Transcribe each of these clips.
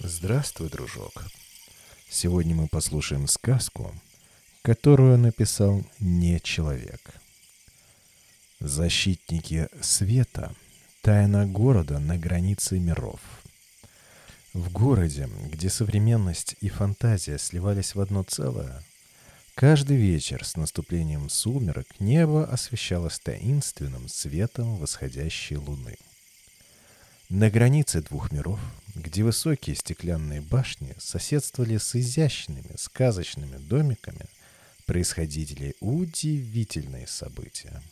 Здравствуй, дружок. Сегодня мы послушаем сказку, которую написал не человек. Защитники света. Тайна города на границе миров. В городе, где современность и фантазия сливались в одно целое, каждый вечер с наступлением сумерок небо освещалось таинственным светом восходящей луны. На границе двух миров, где высокие стеклянные башни соседствовали с изящными сказочными домиками, происходили удивительные события.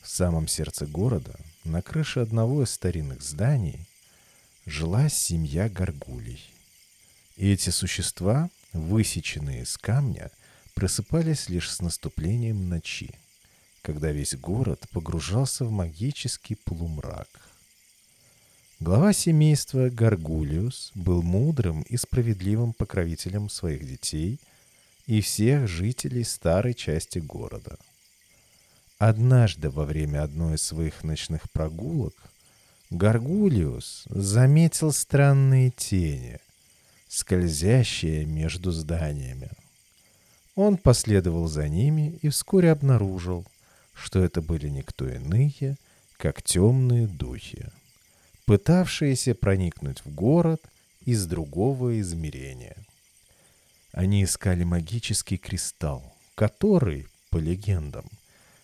В самом сердце города, на крыше одного из старинных зданий, жила семья горгулей. И эти существа, высеченные из камня, просыпались лишь с наступлением ночи, когда весь город погружался в магический полумрак – Глава семейства Гаргулиус был мудрым и справедливым покровителем своих детей и всех жителей старой части города. Однажды во время одной из своих ночных прогулок Гаргулиус заметил странные тени, скользящие между зданиями. Он последовал за ними и вскоре обнаружил, что это были никто иные, как темные духи пытавшиеся проникнуть в город из другого измерения. Они искали магический кристалл, который, по легендам,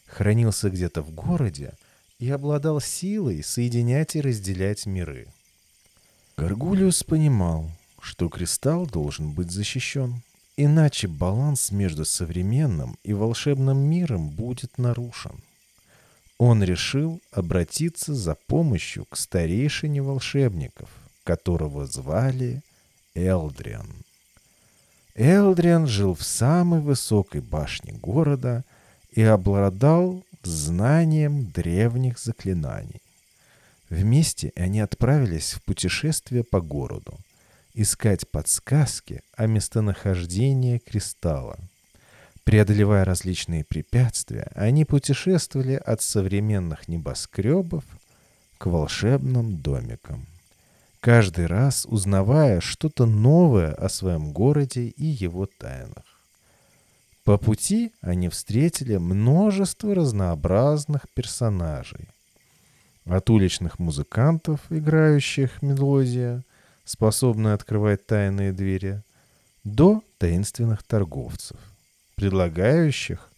хранился где-то в городе и обладал силой соединять и разделять миры. Гаргулиус понимал, что кристалл должен быть защищен, иначе баланс между современным и волшебным миром будет нарушен он решил обратиться за помощью к старейшине волшебников, которого звали Элдриан. Элдриан жил в самой высокой башне города и обладал знанием древних заклинаний. Вместе они отправились в путешествие по городу, искать подсказки о местонахождении кристалла – Преодолевая различные препятствия, они путешествовали от современных небоскребов к волшебным домикам. Каждый раз узнавая что-то новое о своем городе и его тайнах. По пути они встретили множество разнообразных персонажей. От уличных музыкантов, играющих мелодия, способные открывать тайные двери, до таинственных торговцев – предлагающих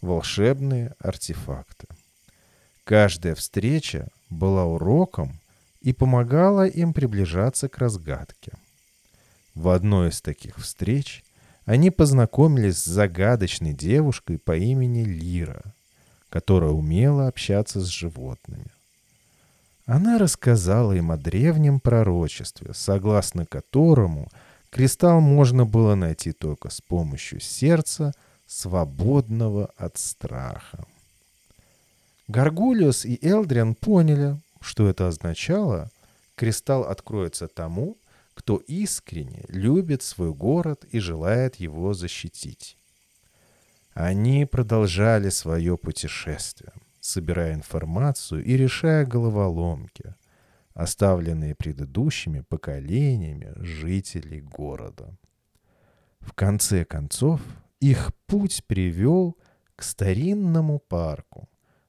волшебные артефакты. Каждая встреча была уроком и помогала им приближаться к разгадке. В одной из таких встреч они познакомились с загадочной девушкой по имени Лира, которая умела общаться с животными. Она рассказала им о древнем пророчестве, согласно которому – Кристалл можно было найти только с помощью сердца, свободного от страха. Гаргулиус и Элдриан поняли, что это означало. Кристалл откроется тому, кто искренне любит свой город и желает его защитить. Они продолжали свое путешествие, собирая информацию и решая головоломки, оставленные предыдущими поколениями жителей города. В конце концов, их путь привел к старинному парку,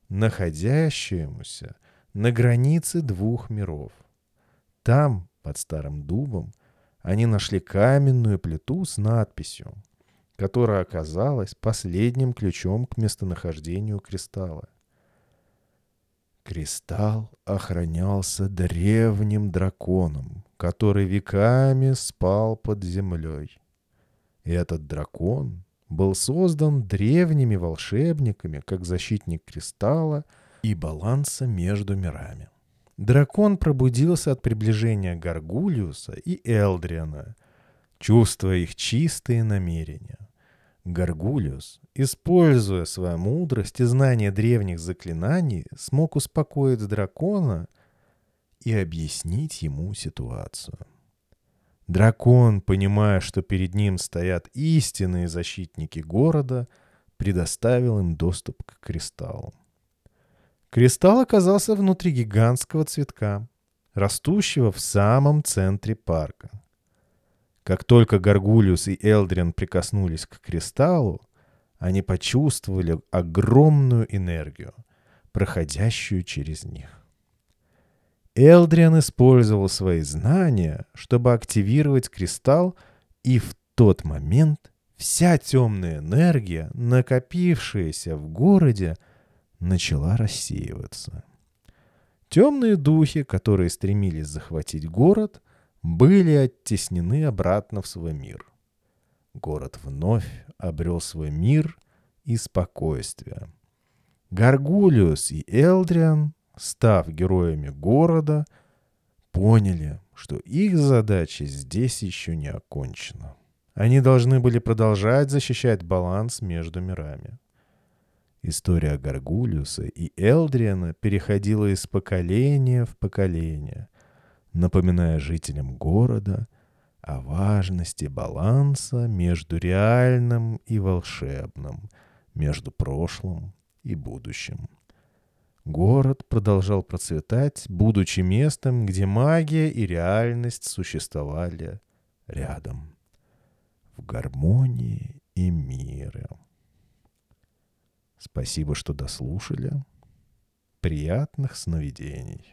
находящемуся на границе двух миров. Там, под старым дубом, они нашли каменную плиту с надписью, которая оказалась последним ключом к местонахождению кристалла. Кристалл охранялся древним драконом, который веками спал под землей. И этот дракон был создан древними волшебниками как защитник кристалла и баланса между мирами. Дракон пробудился от приближения Гаргулиуса и Элдриана, чувствуя их чистые намерения. Гаргулиус, используя свою мудрость и знание древних заклинаний, смог успокоить дракона и объяснить ему ситуацию. Дракон, понимая, что перед ним стоят истинные защитники города, предоставил им доступ к кристаллу. Кристалл оказался внутри гигантского цветка, растущего в самом центре парка. Как только Гаргулиус и Элдриан прикоснулись к кристаллу, они почувствовали огромную энергию, проходящую через них. Элдриан использовал свои знания, чтобы активировать кристалл, и в тот момент вся темная энергия, накопившаяся в городе, начала рассеиваться. Темные духи, которые стремились захватить город, были оттеснены обратно в свой мир. Город вновь обрел свой мир и спокойствие. Гаргулиус и Элдриан, став героями города, поняли, что их задача здесь еще не окончена. Они должны были продолжать защищать баланс между мирами. История Гаргулиуса и Элдриана переходила из поколения в поколение, напоминая жителям города о важности баланса между реальным и волшебным, между прошлым и будущим. Город продолжал процветать, будучи местом, где магия и реальность существовали рядом, в гармонии и мире. Спасибо, что дослушали. Приятных сновидений.